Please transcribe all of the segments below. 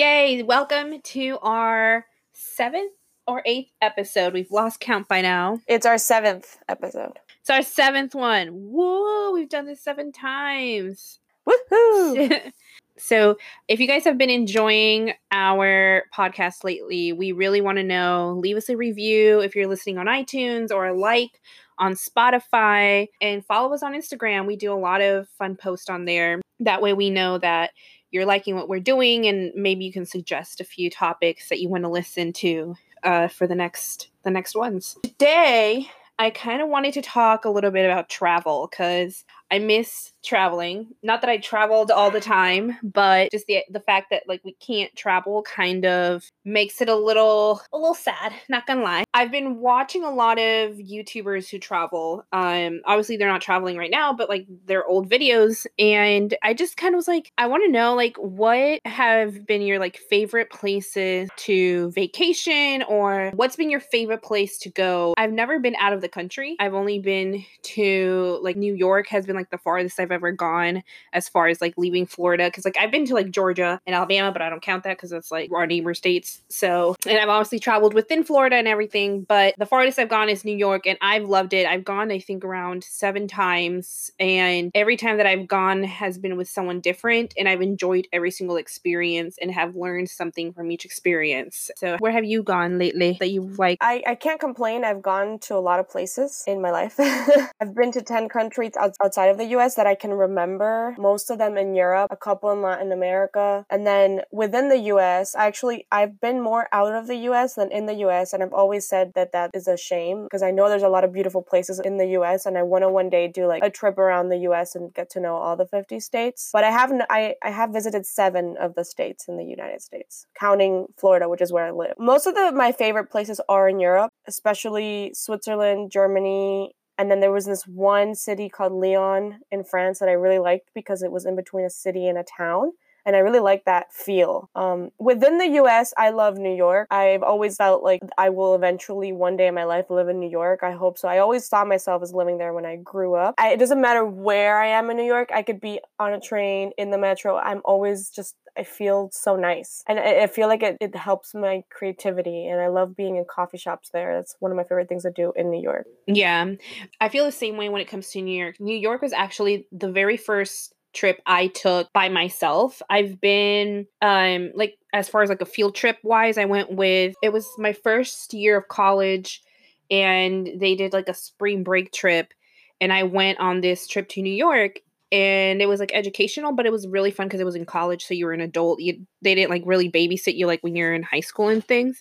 Yay! Welcome to our seventh or eighth episode. We've lost count by now. It's our seventh episode. It's our seventh one. Whoa! We've done this seven times. Woohoo! so, if you guys have been enjoying our podcast lately, we really want to know. Leave us a review if you're listening on iTunes or a like on Spotify and follow us on Instagram. We do a lot of fun posts on there. That way, we know that you're liking what we're doing, and maybe you can suggest a few topics that you want to listen to uh, for the next the next ones. Today, I kind of wanted to talk a little bit about travel because I miss traveling. Not that I traveled all the time, but just the the fact that like we can't travel kind of makes it a little a little sad, not gonna lie. I've been watching a lot of YouTubers who travel. Um obviously they're not traveling right now, but like their old videos and I just kind of was like I want to know like what have been your like favorite places to vacation or what's been your favorite place to go? I've never been out of the country. I've only been to like New York has been like the farthest I've ever gone as far as like leaving Florida because like I've been to like Georgia and Alabama, but I don't count that because it's like our neighbor states. So and I've obviously traveled within Florida and everything, but the farthest I've gone is New York and I've loved it. I've gone I think around seven times and every time that I've gone has been with someone different and I've enjoyed every single experience and have learned something from each experience. So where have you gone lately that you've like? I, I can't complain. I've gone to a lot of places in my life. I've been to 10 countries outside of the US that I can remember, most of them in Europe, a couple in Latin America. And then within the US, I actually, I've been more out of the US than in the US. And I've always said that that is a shame because I know there's a lot of beautiful places in the US and I want to one day do like a trip around the US and get to know all the 50 states. But I haven't, I, I have visited seven of the states in the United States, counting Florida, which is where I live. Most of the, my favorite places are in Europe, especially Switzerland, Germany, and then there was this one city called Lyon in France that I really liked because it was in between a city and a town. And I really like that feel. Um, within the US, I love New York. I've always felt like I will eventually one day in my life live in New York. I hope so. I always saw myself as living there when I grew up. I, it doesn't matter where I am in New York. I could be on a train, in the metro. I'm always just I feel so nice. And I, I feel like it, it helps my creativity. And I love being in coffee shops there. That's one of my favorite things to do in New York. Yeah. I feel the same way when it comes to New York. New York was actually the very first trip I took by myself. I've been um like as far as like a field trip wise, I went with it was my first year of college and they did like a spring break trip and I went on this trip to New York and it was like educational but it was really fun because it was in college so you were an adult. You, they didn't like really babysit you like when you're in high school and things.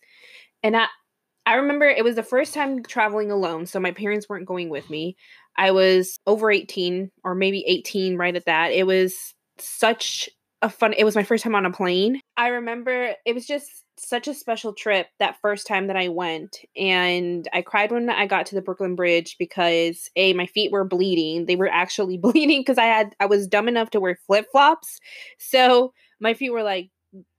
And i i remember it was the first time traveling alone so my parents weren't going with me i was over 18 or maybe 18 right at that it was such a fun it was my first time on a plane i remember it was just such a special trip that first time that I went. And I cried when I got to the Brooklyn Bridge because A, my feet were bleeding. They were actually bleeding because I had I was dumb enough to wear flip-flops. So my feet were like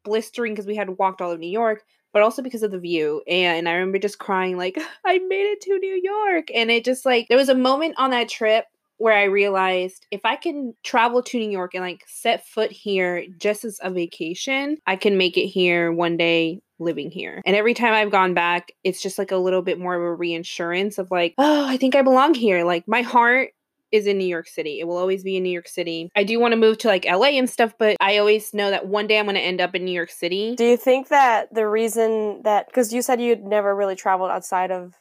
blistering because we had walked all of New York, but also because of the view. And I remember just crying, like, I made it to New York. And it just like there was a moment on that trip where I realized if I can travel to New York and like set foot here just as a vacation, I can make it here one day living here. And every time I've gone back, it's just like a little bit more of a reinsurance of like, oh, I think I belong here. Like my heart is in New York City. It will always be in New York City. I do want to move to like LA and stuff, but I always know that one day I'm going to end up in New York City. Do you think that the reason that because you said you'd never really traveled outside of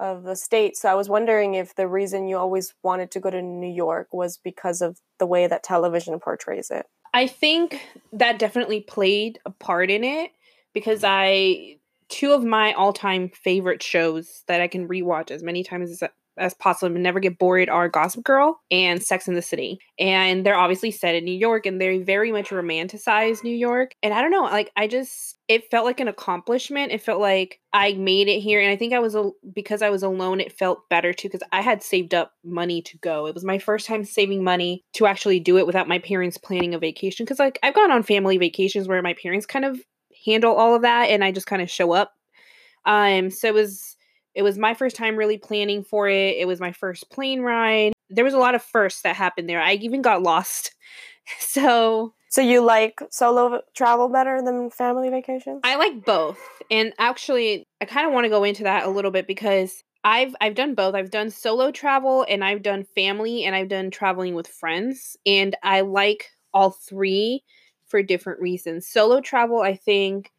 of the state. So I was wondering if the reason you always wanted to go to New York was because of the way that television portrays it. I think that definitely played a part in it because I two of my all-time favorite shows that I can rewatch as many times as as possible and never get bored are Gossip Girl and Sex in the City. And they're obviously set in New York and they very much romanticize New York. And I don't know, like I just it felt like an accomplishment. It felt like I made it here and I think I was a, because I was alone it felt better too cuz I had saved up money to go. It was my first time saving money to actually do it without my parents planning a vacation cuz like I've gone on family vacations where my parents kind of handle all of that and I just kind of show up. Um so it was it was my first time really planning for it. It was my first plane ride. There was a lot of firsts that happened there. I even got lost So So you like solo travel better than family vacations? I like both. And actually, I kind of want to go into that a little bit because I've I've done both. I've done solo travel and I've done family and I've done traveling with friends and I like all three for different reasons. Solo travel, I think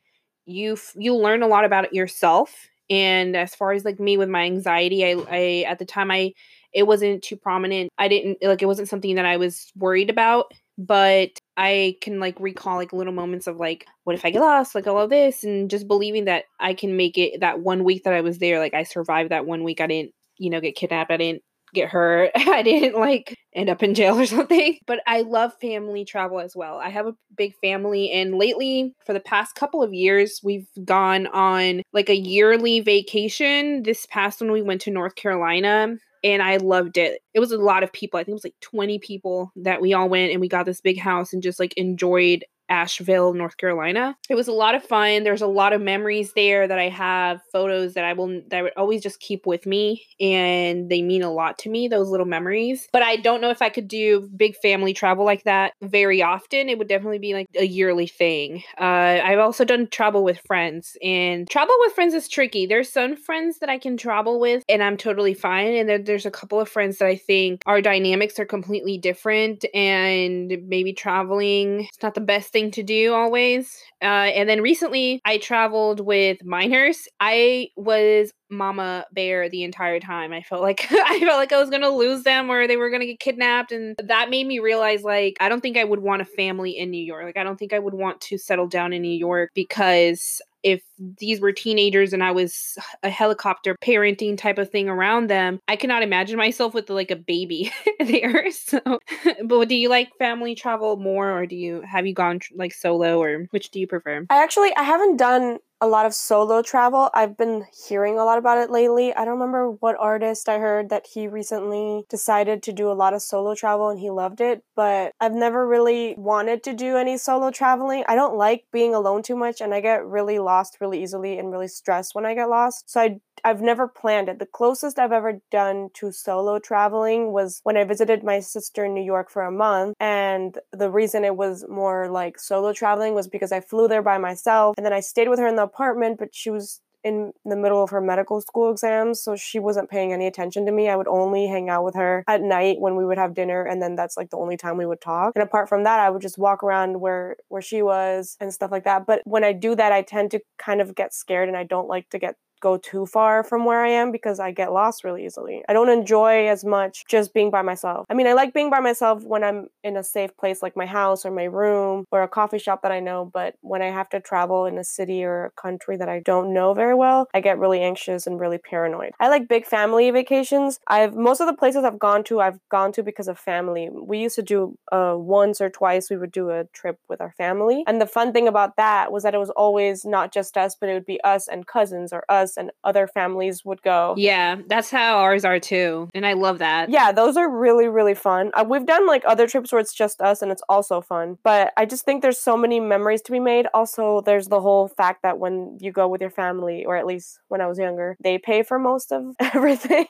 you you learn a lot about it yourself and as far as like me with my anxiety, I I at the time I it wasn't too prominent. I didn't like it wasn't something that I was worried about, but I can like recall like little moments of like, what if I get lost? Like all of this, and just believing that I can make it that one week that I was there. Like I survived that one week. I didn't, you know, get kidnapped. I didn't get hurt. I didn't like end up in jail or something. But I love family travel as well. I have a big family, and lately, for the past couple of years, we've gone on like a yearly vacation. This past one, we went to North Carolina and I loved it. It was a lot of people. I think it was like 20 people that we all went and we got this big house and just like enjoyed Asheville, North Carolina. It was a lot of fun. There's a lot of memories there that I have, photos that I will that I would always just keep with me and they mean a lot to me, those little memories. But I don't know if I could do big family travel like that very often. It would definitely be like a yearly thing. Uh, I've also done travel with friends and travel with friends is tricky. There's some friends that I can travel with and I'm totally fine and then there's a couple of friends that I think our dynamics are completely different and maybe traveling it's not the best thing to do always. Uh, and then recently, I traveled with minors. I was mama bear the entire time. I felt like I felt like I was gonna lose them or they were gonna get kidnapped, and that made me realize like I don't think I would want a family in New York. Like I don't think I would want to settle down in New York because if these were teenagers and I was a helicopter parenting type of thing around them, I cannot imagine myself with like a baby there. So, but do you like family travel more, or do you have you gone like solo, or which do you prefer? I actually I haven't done a lot of solo travel. I've been hearing a lot about it lately. I don't remember what artist I heard that he recently decided to do a lot of solo travel and he loved it, but I've never really wanted to do any solo traveling. I don't like being alone too much and I get really lost really easily and really stressed when I get lost. So I I've never planned it. The closest I've ever done to solo traveling was when I visited my sister in New York for a month. And the reason it was more like solo traveling was because I flew there by myself and then I stayed with her in the apartment, but she was in the middle of her medical school exams, so she wasn't paying any attention to me. I would only hang out with her at night when we would have dinner, and then that's like the only time we would talk. And apart from that, I would just walk around where where she was and stuff like that. But when I do that, I tend to kind of get scared, and I don't like to get go too far from where I am because I get lost really easily. I don't enjoy as much just being by myself. I mean, I like being by myself when I'm in a safe place like my house or my room or a coffee shop that I know, but when I have to travel in a city or a country that I don't know very well, I get really anxious and really paranoid. I like big family vacations. I've most of the places I've gone to, I've gone to because of family. We used to do uh, once or twice we would do a trip with our family. And the fun thing about that was that it was always not just us, but it would be us and cousins or us and other families would go. Yeah, that's how ours are too. And I love that. Yeah, those are really, really fun. Uh, we've done like other trips where it's just us and it's also fun. But I just think there's so many memories to be made. Also, there's the whole fact that when you go with your family, or at least when I was younger, they pay for most of everything,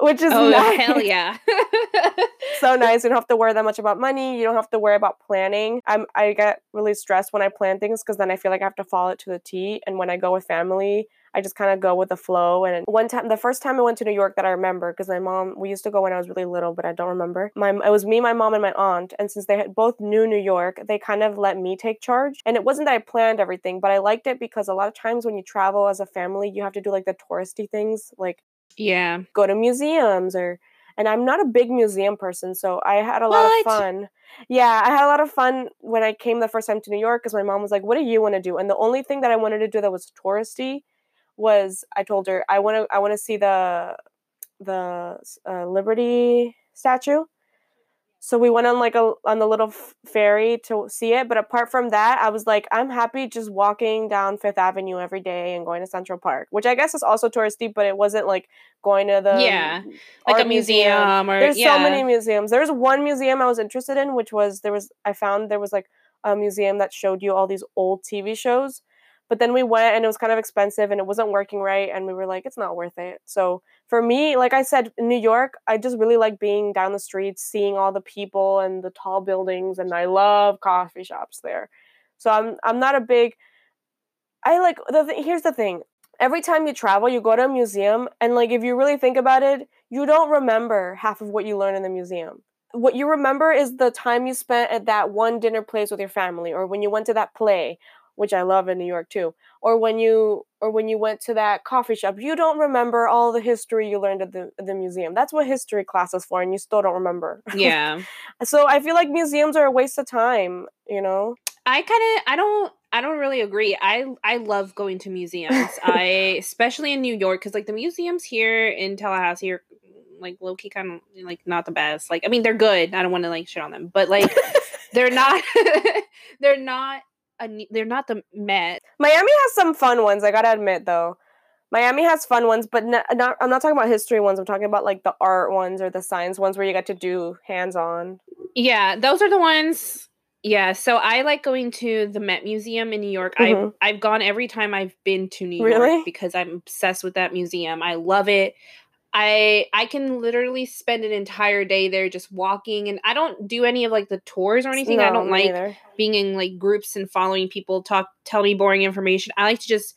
which is oh, nice. hell yeah. so nice. You don't have to worry that much about money. You don't have to worry about planning. I'm I get really stressed when I plan things because then I feel like I have to follow it to the T. And when I go with family, I just kind of go with the flow. And one time, the first time I went to New York that I remember, because my mom, we used to go when I was really little, but I don't remember. My, it was me, my mom, and my aunt. And since they had both knew New York, they kind of let me take charge. And it wasn't that I planned everything, but I liked it because a lot of times when you travel as a family, you have to do like the touristy things, like yeah, go to museums or. And I'm not a big museum person, so I had a lot of fun. Yeah, I had a lot of fun when I came the first time to New York because my mom was like, "What do you want to do?" And the only thing that I wanted to do that was touristy was I told her I want to I want to see the the uh, Liberty statue. So we went on like a on the little f- ferry to see it, but apart from that, I was like I'm happy just walking down Fifth Avenue every day and going to Central Park, which I guess is also touristy, but it wasn't like going to the Yeah, like a museum, or There's yeah. so many museums. There's one museum I was interested in, which was there was I found there was like a museum that showed you all these old TV shows But then we went and it was kind of expensive and it wasn't working right. And we were like, it's not worth it. So for me, like I said, in New York, I just really like being down the streets, seeing all the people and the tall buildings. And I love coffee shops there. So I'm, I'm not a big, I like, the th- here's the thing. Every time you travel, you go to a museum, and like if you really think about it, you don't remember half of what you learn in the museum what you remember is the time you spent at that one dinner place with your family or when you went to that play which I love in New York too. Or when you or when you went to that coffee shop, you don't remember all the history you learned at the the museum. That's what history class is for, and you still don't remember. Yeah. so I feel like museums are a waste of time. You know. I kind of I don't I don't really agree. I I love going to museums. I especially in New York because like the museums here in Tallahassee are like low key kind of like not the best. Like I mean they're good. I don't want to like shit on them, but like they're not they're not a, they're not the Met. Miami has some fun ones. I gotta admit, though, Miami has fun ones, but not, not, I'm not talking about history ones. I'm talking about like the art ones or the science ones where you get to do hands on. Yeah, those are the ones. Yeah, so I like going to the Met Museum in New York. Mm-hmm. I've I've gone every time I've been to New really? York because I'm obsessed with that museum. I love it. I I can literally spend an entire day there just walking and I don't do any of like the tours or anything. No, I don't like being in like groups and following people talk tell me boring information. I like to just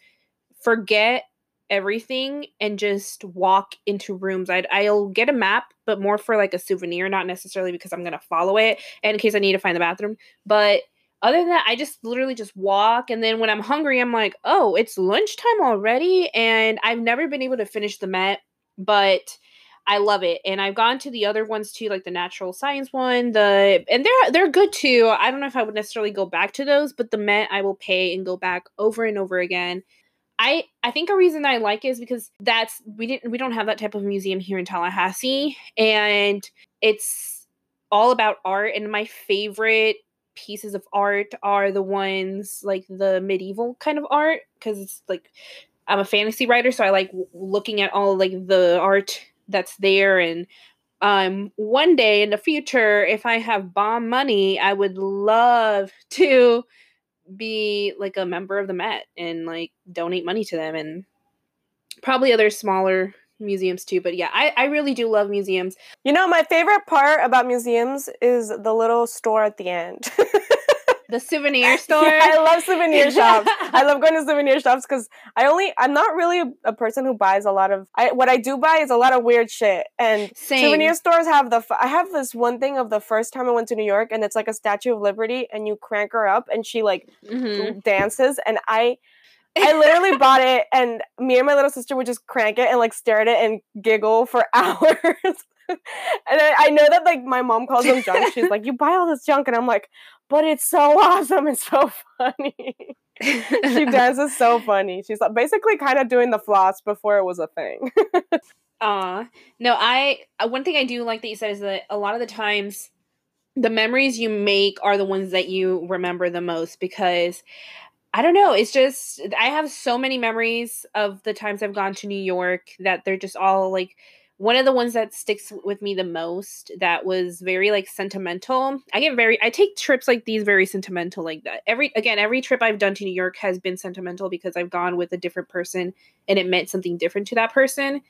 forget everything and just walk into rooms. I'd I'll get a map, but more for like a souvenir, not necessarily because I'm gonna follow it and in case I need to find the bathroom. But other than that, I just literally just walk. And then when I'm hungry, I'm like, oh, it's lunchtime already. And I've never been able to finish the Met but I love it. And I've gone to the other ones too, like the natural science one, the and they're they're good too. I don't know if I would necessarily go back to those, but the Met I will pay and go back over and over again. I I think a reason I like it is because that's we didn't we don't have that type of museum here in Tallahassee and it's all about art and my favorite pieces of art are the ones like the medieval kind of art because it's like I'm a fantasy writer, so I like looking at all like the art that's there and um one day in the future if I have bomb money, I would love to be like a member of the Met and like donate money to them and probably other smaller museums too. But yeah, I, I really do love museums. You know, my favorite part about museums is the little store at the end. the souvenir store. Yeah, I love souvenir shops. I love going to souvenir shops because I only I'm not really a, a, person who buys a lot of. I, what I do buy is a lot of weird shit. And Same. souvenir stores have the. I have this one thing of the first time I went to New York, and it's like a Statue of Liberty, and you crank her up, and she like mm-hmm. dances, and I. I literally bought it, and me and my little sister would just crank it and like stare at it and giggle for hours. and I, I, know that like my mom calls them junk. She's like, "You buy all this junk," and I'm like, but it's so awesome It's so funny. she dances so funny. She's like, basically kind of doing the floss before it was a thing. uh no, I uh, one thing I do like that you said is that a lot of the times the memories you make are the ones that you remember the most because I don't know. It's just I have so many memories of the times I've gone to New York that they're just all like one of the ones that sticks with me the most that was very like sentimental i get very i take trips like these very sentimental like that every again every trip i've done to new york has been sentimental because i've gone with a different person and it meant something different to that person.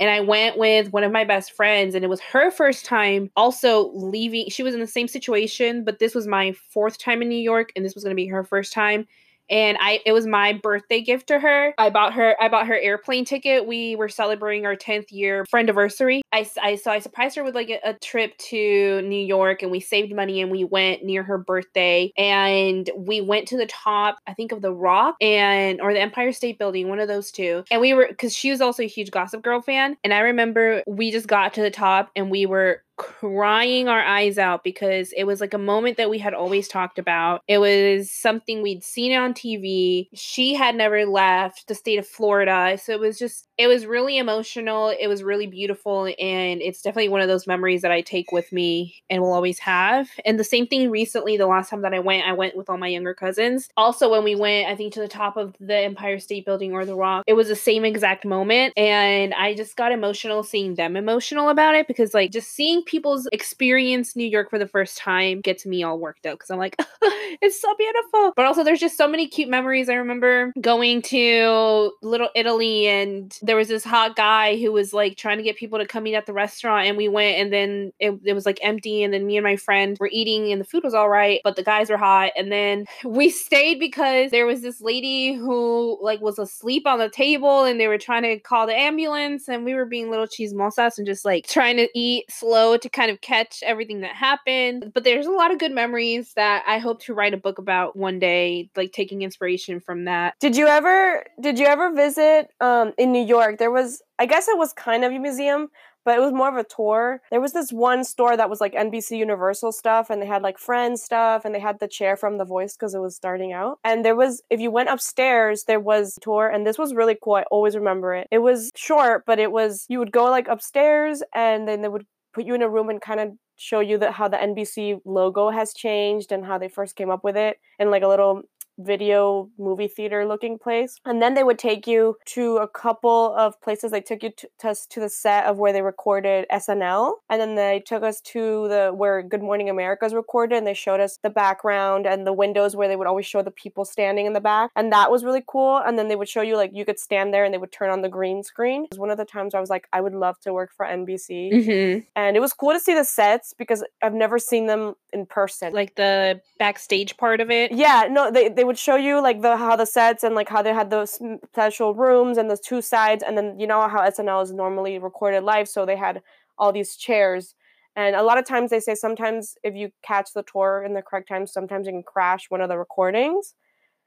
And i went with one of my best friends and it was her first time also leaving she was in the same situation but this was my fourth time in new york and this was going to be her first time and I it was my birthday gift to her. I bought her I bought her airplane ticket. We were celebrating our 10th year friend anniversary. I, I so I surprised her with like a, a trip to New York and we saved money and we went near her birthday and we went to the top I think of the Rock and or the Empire State Building, one of those two. And we were cuz she was also a huge Gossip Girl fan and I remember we just got to the top and we were crying our eyes out because it was like a moment that we had always talked about. It was something we'd seen on TV. She had never left the state of Florida. So it was just, it was really emotional. It was really beautiful. And it's definitely one of those memories that I take with me and will always have. And the same thing recently, the last time that I went, I went with all my younger cousins. Also, when we went, I think to the top of the Empire State Building or the Rock, it was the same exact moment. And I just got emotional seeing them emotional about it because, like, just seeing people's experience New York for the first time gets me all worked up because I'm like, it's so beautiful. But also, there's just so many cute memories. I remember going to Little Italy, and there was this hot guy who was like trying to get people to come eat at the restaurant, and we went, and then it, it was like empty, and then me and my friend were eating, and the food was all right, but the guys were hot, and then we stayed because there was this lady who like was asleep on the table, and they were trying to call the ambulance, and we were being little cheese chismosas and just like trying to eat slow to kind of catch everything that happened. But there's a lot of good memories that I hope to write a book about one day, like taking inspiration from that. Did you ever did you ever visit um in New York? There was I guess it was kind of a museum, but it was more of a tour. There was this one store that was like NBC Universal stuff, and they had like Friends stuff, and they had the chair from The Voice because it was starting out. And there was, if you went upstairs, there was a tour, and this was really cool. I always remember it. It was short, but it was you would go like upstairs, and then they would put you in a room and kind of show you that how the NBC logo has changed and how they first came up with it, and like a little video movie theater looking place. And then they would take you to a couple of places. They took you to, to, to the set of where they recorded SNL. And then they took us to the where Good Morning America is recorded and they showed us the background and the windows where they would always show the people standing in the back. And that was really cool. And then they would show you like you could stand there and they would turn on the green screen. It was one of the times I was like, I would love to work for NBC. Mm-hmm. And it was cool to see the sets because I've never seen them in person. Like the backstage part of it. Yeah, no, they, they would show you like the how the sets and like how they had those special rooms and the two sides, and then you know how SNL is normally recorded live, so they had all these chairs. And a lot of times they say sometimes if you catch the tour in the correct time, sometimes you can crash one of the recordings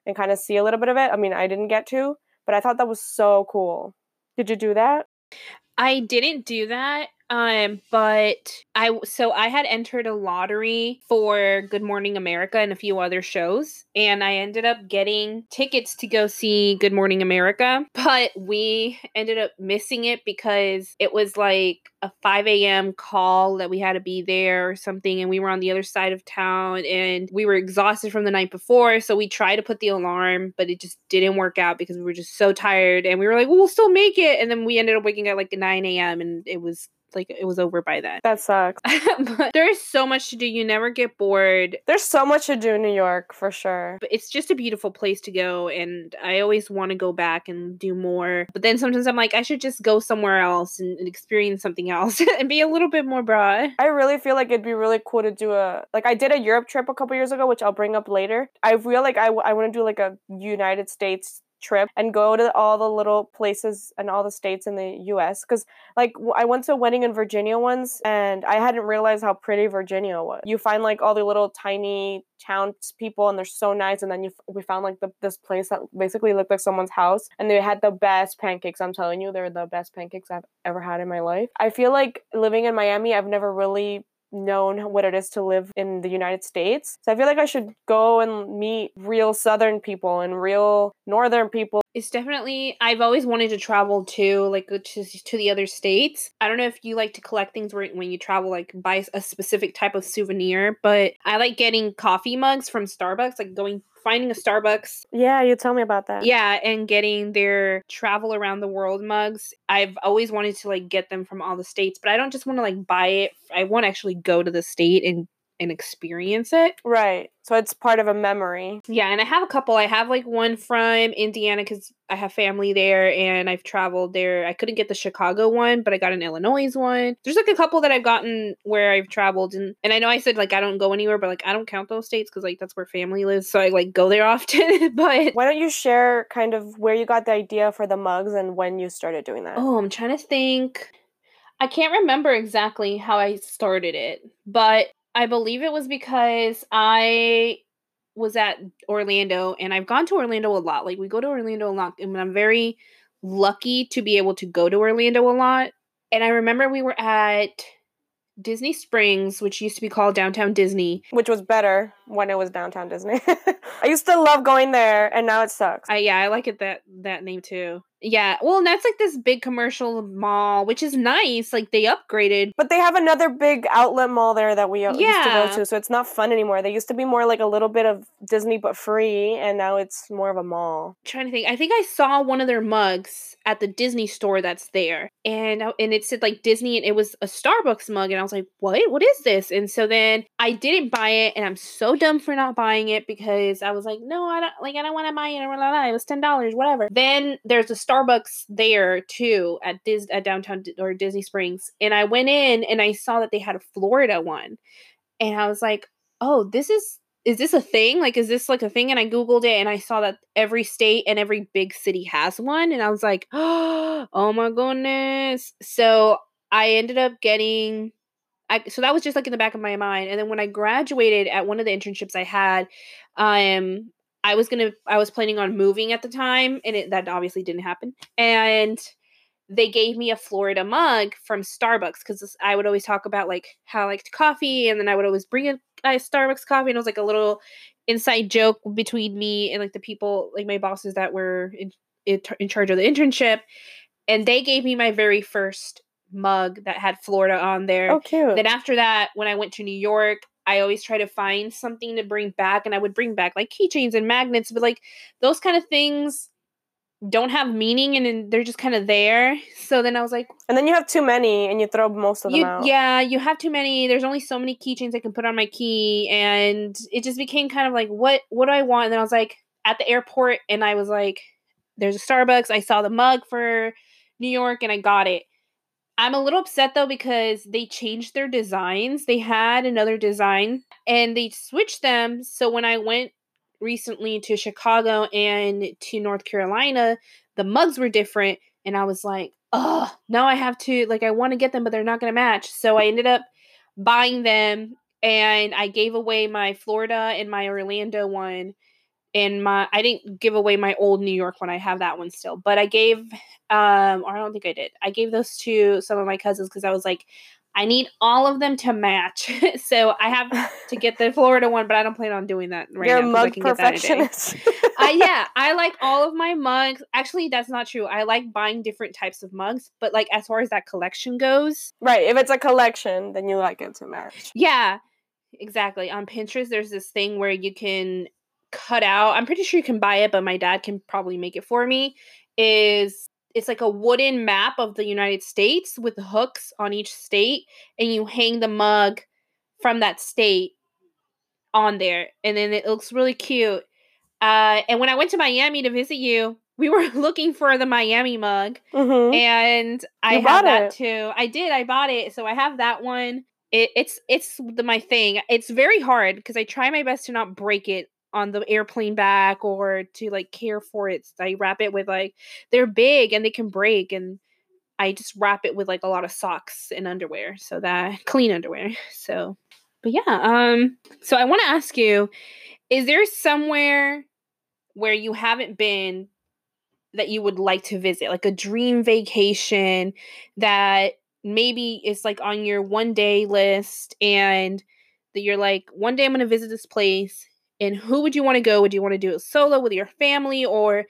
and kind of see a little bit of it. I mean, I didn't get to, but I thought that was so cool. Did you do that? I didn't do that. Um, but I so I had entered a lottery for Good Morning America and a few other shows, and I ended up getting tickets to go see Good Morning America, but we ended up missing it because it was like a 5 a.m. call that we had to be there or something, and we were on the other side of town and we were exhausted from the night before. So we tried to put the alarm, but it just didn't work out because we were just so tired. And we were like, well, we'll still make it. And then we ended up waking up like 9 a.m. and it was like it was over by then. That sucks. but there's so much to do. You never get bored. There's so much to do in New York for sure. But it's just a beautiful place to go and I always want to go back and do more. But then sometimes I'm like I should just go somewhere else and, and experience something else and be a little bit more broad. I really feel like it'd be really cool to do a like I did a Europe trip a couple years ago which I'll bring up later. I feel like I, w- I want to do like a United States trip and go to all the little places and all the states in the US cuz like I went to a wedding in Virginia once and I hadn't realized how pretty Virginia was. You find like all the little tiny townspeople and they're so nice and then you we found like the, this place that basically looked like someone's house and they had the best pancakes. I'm telling you they're the best pancakes I've ever had in my life. I feel like living in Miami I've never really known what it is to live in the United States. So I feel like I should go and meet real Southern people and real Northern people. It's definitely I've always wanted to travel to like uh, to to the other states. I don't know if you like to collect things where when you travel, like buy a specific type of souvenir, but I like getting coffee mugs from Starbucks, like going finding a Starbucks. Yeah, you tell me about that. Yeah, and getting their travel around the world mugs. I've always wanted to like get them from all the states, but I don't just want to like buy it. I want to actually go to the state and and experience it. Right. So it's part of a memory. Yeah, and I have a couple. I have like one from Indiana because I have family there and I've traveled there. I couldn't get the Chicago one, but I got an Illinois one. There's like a couple that I've gotten where I've traveled and and I know I said like I don't go anywhere, but like I don't count those states because like that's where family lives, so I like go there often. but why don't you share kind of where you got the idea for the mugs and when you started doing that? Oh, I'm trying to think. I can't remember exactly how I started it, but I believe it was because I was at Orlando and I've gone to Orlando a lot. Like we go to Orlando a lot and I'm very lucky to be able to go to Orlando a lot. And I remember we were at Disney Springs, which used to be called Downtown Disney, which was better. When it was downtown Disney. I used to love going there, and now it sucks. I yeah, I like it that that name too. Yeah, well, and that's like this big commercial mall, which is nice. Like they upgraded, But they have another big outlet mall there that we uh, used to go to, so it's not fun anymore. They used to be more like a little bit of Disney but free, and now it's more of a mall. trying to think. I think I saw one of their mugs at the Disney store that's there, and and it said like Disney, and it was a Starbucks mug, and I was like, "What? What is this?" And so then I didn't buy it, and I'm so dumb for not buying it because I was like, "No, I don't like. I don't want to buy it." blah, blah, blah. It was ten dollars, whatever. Then there's a Starbucks there too at Dis at downtown Di- or Disney Springs, and I went in and I saw that they had a Florida one, and I was like, "Oh, this is." Is this a thing? Like, is this like a thing? And I Googled it and I saw that every state and every big city has one. And I was like, oh my goodness. So I ended up getting I so that was just like in the back of my mind. And then when I graduated at one of the internships I had, um I was gonna I was planning on moving at the time, and it that obviously didn't happen. And they gave me a Florida mug from Starbucks because I would always talk about like how I liked coffee, and then I would always bring a, a Starbucks coffee, and it was like a little inside joke between me and like the people, like my bosses that were in in, in charge of the internship, and they gave me my very first mug that had Florida on there. Oh, cute. Then after that, when I went to New York, I always try to find something to bring back, and I would bring back like keychains and magnets, but like those kind of things don't have meaning and then they're just kind of there. So then I was like, and then you have too many, and you throw most of them out. yeah, you have too many. There's only so many keychains I can put on my key, and it just became kind of like, what what do I want? And then I was like at the airport, and I was like, there's a Starbucks. I saw the mug for New York, and I got it. I'm a little upset though because they changed their designs. They had another design and they switched them. So when I went recently to Chicago and to North Carolina, the mugs were different. And I was like, oh, now I have to, like, I want to get them, but they're not going to match. So I ended up buying them and I gave away my Florida and my Orlando one. And my, I didn't give away my old New York one. I have that one still, but I gave um or i don't think i did i gave those to some of my cousins because i was like i need all of them to match so i have to get the florida one but i don't plan on doing that right now. You're a now 'cause I mug can get that perfectionist. uh, yeah i like all of my mugs actually that's not true i like buying different types of mugs but like as far as that collection goes right. If it's a collection, then you like it to match. yeah exactly on pinterest there's this thing where you can cut out i'm pretty sure you can buy it but my dad can probably make it for me is it's like a wooden map of the united states with hooks on each state and you hang the mug from that state on there and then it looks really cute uh, and when i went to miami to visit you we were looking for the miami mug hmm and I You have that it. too. I did. I bought it, so I have that one. It, it's it's the, my thing. It's very hard because I try my best to not break it on the airplane back or to like care for it. I wrap it with like they're big and they can break, and I just wrap it with like a lot of socks and underwear, so that clean underwear. So, but yeah. Um. So I want to ask you: Is there somewhere where you haven't been that you would like to visit, like a dream vacation that maybe is like on your one day list and that you're like, one day I'm going to visit this place. And who would you want to go? Would you want to do it solo with your family or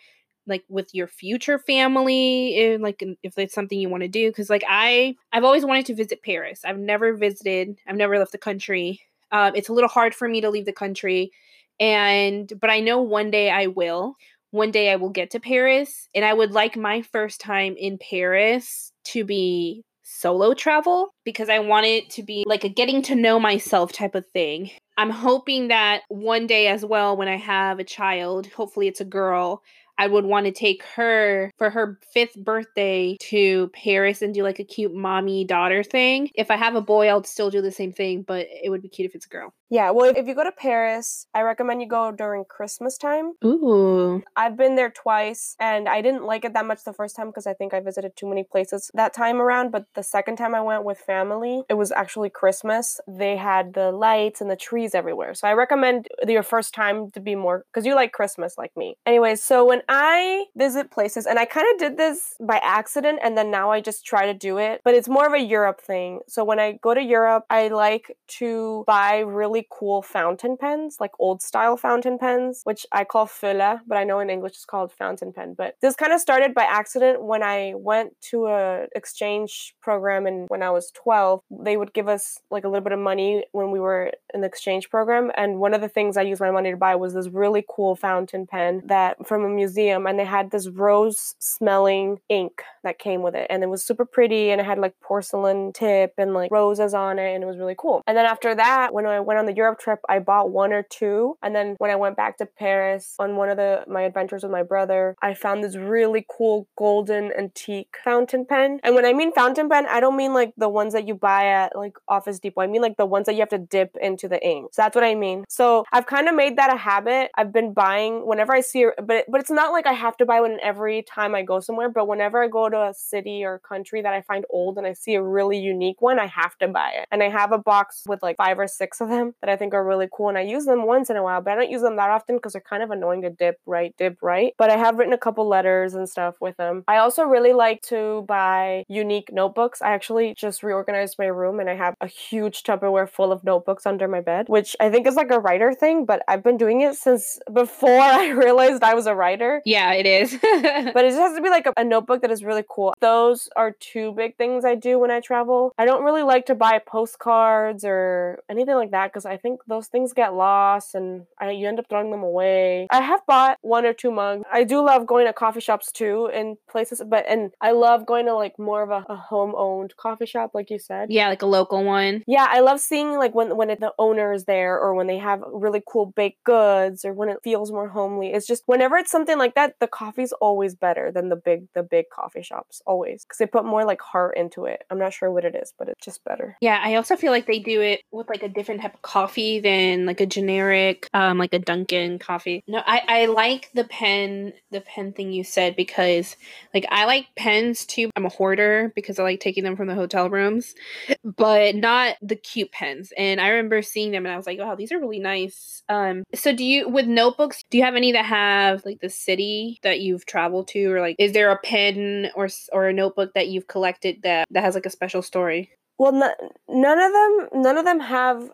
like with your future family? And like if it's something you want to do? Because like I, I've always wanted to visit Paris. I've never visited. I've never left the country. Um, it's a little hard for me to leave the country, and but I know one day I will one day I will get to Paris, and I would like my first time in Paris to be solo travel because I want it to be like a getting to know myself type of thing. I'm hoping that one day as well, when I have a child, hopefully it's a girl, I would want to take her for her fifth birthday to Paris and do like a cute mommy daughter thing. If I have a boy, I'll still do the same thing, but it would be cute if it's a girl. Yeah, well, if you go to Paris, I recommend you go during Christmas time. Ooh. I've been there twice and I didn't like it that much the first time because I think I visited too many places that time around. But the second time I went with family, it was actually Christmas. They had the lights and the trees everywhere. So I recommend your first time to be more because you like Christmas like me. Anyways, so when I visit places, and I kind of did this by accident and then now I just try to do it, but it's more of a Europe thing. So when I go to Europe, I like to buy really really cool fountain pens, like old style fountain pens, which I call feuille, but I know in English it's called fountain pen. But this kind of started by accident when I went to a exchange program and when I was 12, they would give us like a little bit of money when we were in the exchange program. And one of the things I used my money to buy was this really cool fountain pen that from a museum and they had this rose smelling ink that came with it. And it was super pretty and it had like porcelain tip and like roses on it and it was really cool. And then after that, when I went on the Europe trip, I bought one or two. And then when I went back to Paris on one of the my adventures with my brother, I found this really cool golden antique fountain pen. And when I mean fountain pen, I don't mean like the ones that you buy at like Office Depot. I mean like the ones that you have to dip into the ink. So that's what I mean. So I've kind of made that a habit. I've been buying whenever I see, but but it's not like I have to buy one every time I go somewhere. But whenever I go to a city or country that I find old and I see a really unique one, I have to buy it. And I have a box with like five or six of them that I think are really cool, and I use them once in a while, but I don't use them that often because they're kind of annoying to dip right, dip right. But I have written a couple letters and stuff with them. I also really like to buy unique notebooks. I actually just reorganized my room and I have a huge Tupperware full of notebooks under my bed, which I think is like a writer thing, but I've been doing it since before I realized I was a writer. Yeah, it is. but it just has to be like a, a notebook that is really cool. Those are two big things I do when I travel. I don't really like to buy postcards or anything like that because I think those things get lost and I, you end up throwing them away. I have bought one or two mugs. I do love going to coffee shops too in places, but and I love going to like more of a, a home owned coffee shop, like you said. Yeah, like a local one. Yeah, I love seeing like when when it, the owner is there or when they have really cool baked goods or when it feels more homely. It's just whenever it's something like that, the coffee's always better than the big the big coffee shops always because they put more like heart into it. I'm not sure what it is, but it's just better. Yeah, I also feel like they do it with like a different type of coffee than like a generic, um, like a Dunkin' coffee. No, I I like the pen the pen thing you said because like I like pens too. I'm a hoarder because I like taking them from the hotel rooms, but not the cute pens. And I remember seeing them and I was like, wow, these are really nice. Um, so do you with notebooks? Do you have any that have like the city that you've traveled to, or like is there a pen or or a notebook that you've collected that that has like a special story? Well, none of them none of them have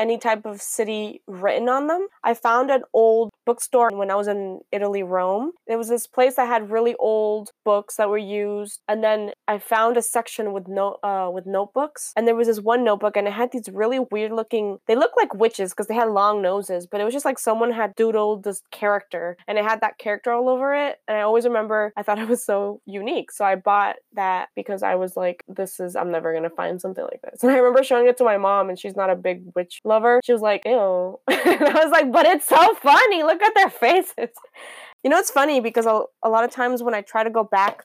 any type of city written on them. I found an old bookstore when I was in Italy, Rome. There was this place that had really old books that were used, and then I found a section with no uh, with notebooks, and there was this one notebook, and it had these really weird looking. They looked like witches because they had long noses, but it was just like someone had doodled this character, and it had that character all over it. And I always remember I thought it was so unique, so I bought that because I was like, "This is I'm never gonna find something like this." And I remember showing it to my mom, and she's not a big witch lover. She was like, "Ew," and I was like, "But it's so funny. Look at their faces." You know, it's funny because a, a lot of times when I try to go back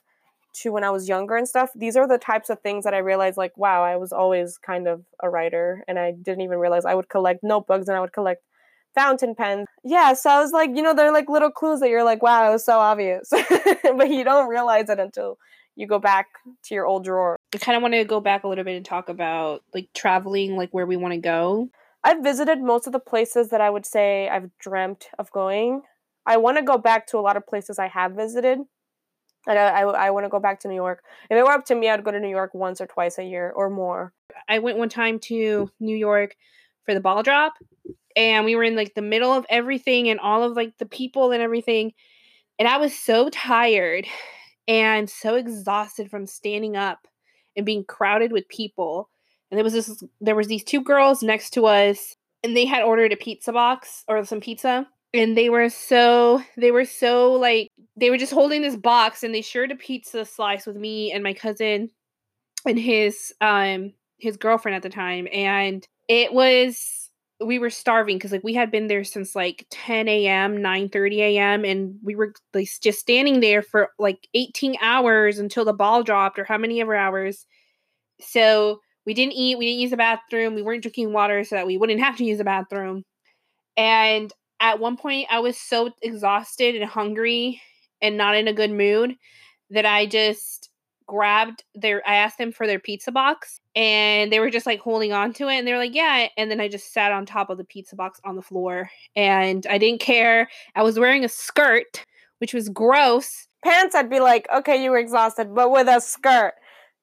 to when I was younger and stuff, these are the types of things that I realized like, wow, I was always kind of a writer and I didn't even realize I would collect notebooks and I would collect fountain pens. Yeah, so I was like, you know, they're like little clues that you're like, wow, it was so obvious. but you don't realize it until you go back to your old drawer. I kind of want to go back a little bit and talk about like traveling, like where we want to go. I've visited most of the places that I would say I've dreamt of going. I want to go back to a lot of places I have visited. And I, I, I want to go back to New York. If it were up to me, I'd go to New York once or twice a year or more. I went one time to New York for the ball drop, and we were in like the middle of everything and all of like the people and everything. And I was so tired and so exhausted from standing up and being crowded with people and there was this there was these two girls next to us and they had ordered a pizza box or some pizza. And they were so they were so like they were just holding this box and they shared a pizza slice with me and my cousin and his um his girlfriend at the time. And it was we were starving because like we had been there since like 10 a.m 9 30 a.m and we were like just standing there for like 18 hours until the ball dropped or how many ever hours. So we didn't eat, we didn't use the bathroom, we weren't drinking water so that we wouldn't have to use the bathroom. And at one point, I was so exhausted and hungry and not in a good mood that I just grabbed their I asked them for their pizza box and they were just like holding on to it and they were like yeah and then I just sat on top of the pizza box on the floor and I didn't care. I was wearing a skirt which was gross. Pants I'd be like okay you were exhausted but with a skirt.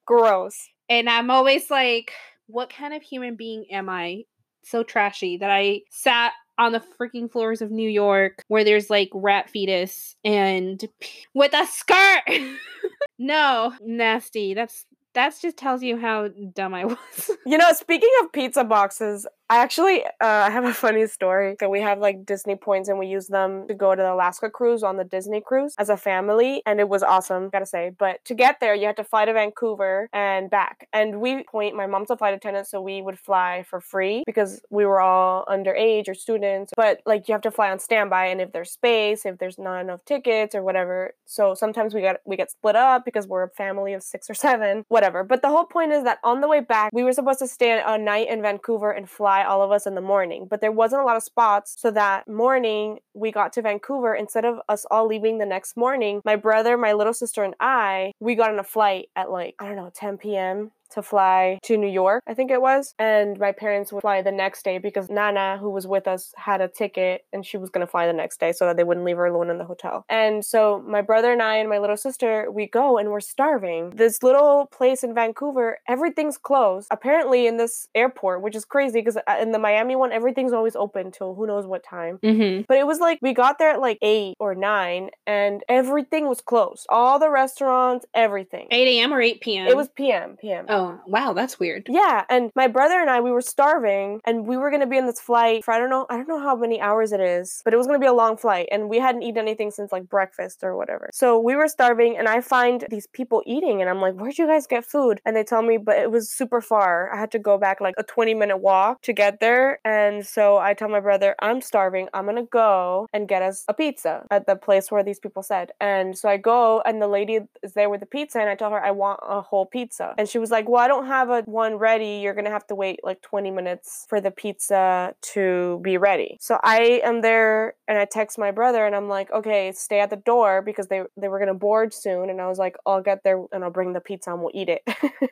Gross and I'm always like, what kind of human being am I so trashy that I sat on the freaking floors of New York where there's like rat fetus and with a skirt. no, nasty. That's that's just tells you how dumb I was. you know, speaking of pizza boxes, I actually uh, have a funny story. So we have like Disney points and we use them to go to the Alaska cruise on the Disney cruise as a family, and it was awesome, gotta say. But to get there, you had to fly to Vancouver and back. And we point, my mom's a flight attendant, so we would fly for free because we were all underage or students. But like you have to fly on standby, and if there's space, if there's not enough tickets or whatever, so sometimes we get we get split up because we're a family of six or seven, whatever. But the whole point is that on the way back, we were supposed to stay a night in Vancouver and fly all of us in the morning, but there wasn't a lot of spots. So that morning we got to Vancouver, instead of us all leaving the next morning, my brother, my little sister, and I, we got on a flight at like, I don't know, 10 p.m to fly to New York, I think it was. And my parents would fly the next day because Nana, who was with us, had a ticket and she was going to fly the next day so that they wouldn't leave her alone in the hotel. And so my brother and I and my little sister, we go and we're starving. This little place in Vancouver, everything's closed. Apparently, in this airport, which is crazy because uh, in the Miami one, everything's always open till who knows what time. Mm-hmm. But it was like we got there at like eight or nine and everything was closed. All the restaurants, everything. 8 a.m. or 8 p.m.? It was p.m. p.m. Oh, Oh, wow, that's weird. Yeah, and my brother and I, we were starving, and we were gonna be in this flight for I don't know, I don't know how many hours it is, but it was gonna be a long flight, and we hadn't eaten anything since like breakfast or whatever. So we were starving, and I find these people eating, and I'm like, "Where'd you guys get food?" And they tell me, but it was super far. I had to go back like a 20 minute walk to get there, and so I tell my brother, "I'm starving. I'm gonna go and get us a pizza at the place where these people said." And so I go, and the lady is there with the pizza, and I tell her I want a whole pizza, and she was like, "Well, I don't have a one ready. You're gonna have to wait like 20 minutes for the pizza to be ready." So I am there, and I text my brother, and I'm like, "Okay, stay at the door because they they were gonna board soon." And I was like, "I'll get there and I'll bring the pizza and we'll eat it."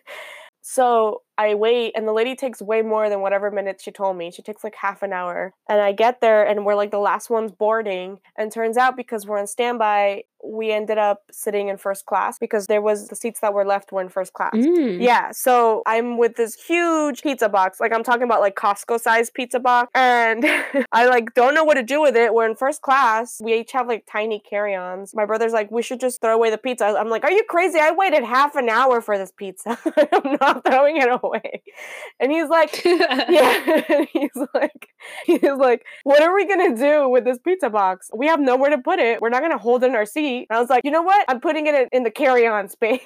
So I wait, and the lady takes way more than whatever minutes she told me. She takes like half an hour. And I get there, and we're like the last ones boarding. And turns out because we're on standby, we ended up sitting in first class because there was the seats that were left were in first class. Mm. Yeah, so I'm with this huge pizza box. Like I'm talking about like Costco size pizza box. And I like don't know what to do with it. We're in first class. We each have like tiny carry-ons. My brother's like, we should just throw away the pizza. I'm like, are you crazy? I waited half an hour for this pizza. I'm not throwing it away. And he's like, yeah. he's like, he's like, what are we gonna do with this pizza box? We have nowhere to put it. We're not gonna hold it in our seat. And I was like, you know what? I'm putting it in, in the carry-on space.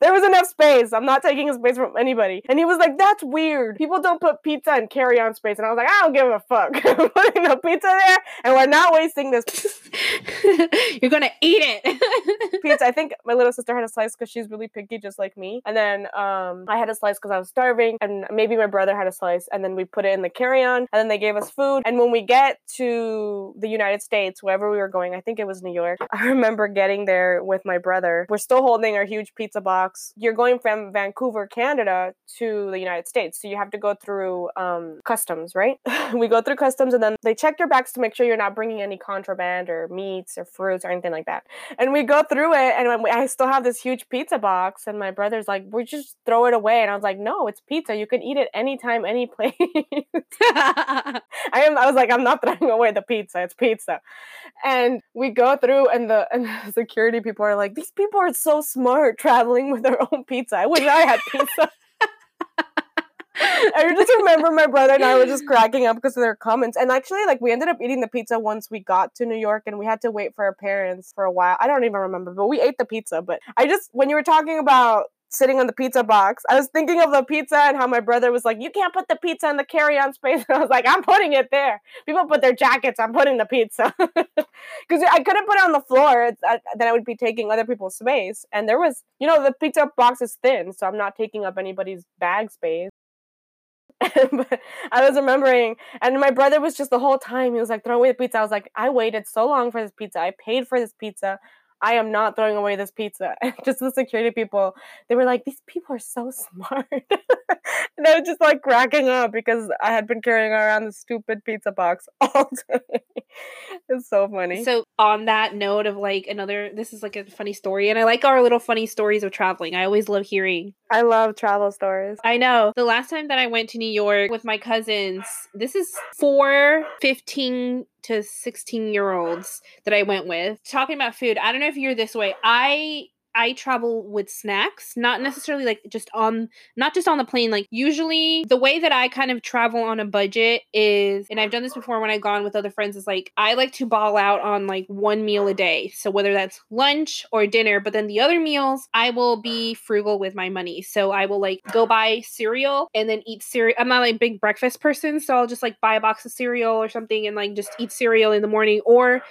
There was enough space. I'm not taking a space from anybody. And he was like, that's weird. People don't put pizza in carry-on space. And I was like, I don't give a fuck. I'm putting the pizza there and we're not wasting this You're gonna eat it. pizza. I think my little sister had a slice because she's really picky, just like me. And then um, I had a slice because I was starving, and maybe my brother had a slice. And then we put it in the carry-on, and then they gave us food. And when we get to the United States, wherever we were going, I think it was New York. I remember getting there with my brother. We're still holding our huge pizza box. You're going from Vancouver, Canada, to the United States, so you have to go through um, customs, right? we go through customs, and then they check your bags to make sure you're not bringing any contraband or meats or fruits or anything like that. And we go through it, and I still have this huge pizza box, and my brother's like, "We just throw it away," and I was like, "No, it's pizza. You can eat it anytime, any place." I am. I was like, "I'm not throwing away the pizza. It's pizza." And we go through, and the and the security people are like, "These people are so smart traveling with their own pizza. I wish I had pizza." I just remember my brother and I were just cracking up because of their comments. And actually, like, we ended up eating the pizza once we got to New York and we had to wait for our parents for a while. I don't even remember, but we ate the pizza. But I just, when you were talking about sitting on the pizza box, I was thinking of the pizza and how my brother was like, You can't put the pizza in the carry on space. And I was like, I'm putting it there. People put their jackets, I'm putting the pizza. Because I couldn't put it on the floor, then I would be taking other people's space. And there was, you know, the pizza box is thin, so I'm not taking up anybody's bag space. I was remembering, and my brother was just the whole time, he was like, throw away the pizza. I was like, I waited so long for this pizza. I paid for this pizza. I am not throwing away this pizza. And just the security people, they were like, these people are so smart. and I was just like cracking up because I had been carrying around the stupid pizza box all day. it's so funny. So on that note of like another this is like a funny story and I like our little funny stories of traveling. I always love hearing. I love travel stories. I know. The last time that I went to New York with my cousins, this is four 15 to 16 year olds that I went with. Talking about food, I don't know if you're this way. I I travel with snacks, not necessarily like just on not just on the plane. Like usually the way that I kind of travel on a budget is and I've done this before when I've gone with other friends is like I like to ball out on like one meal a day. So whether that's lunch or dinner, but then the other meals I will be frugal with my money. So I will like go buy cereal and then eat cereal. I'm not like a big breakfast person, so I'll just like buy a box of cereal or something and like just eat cereal in the morning or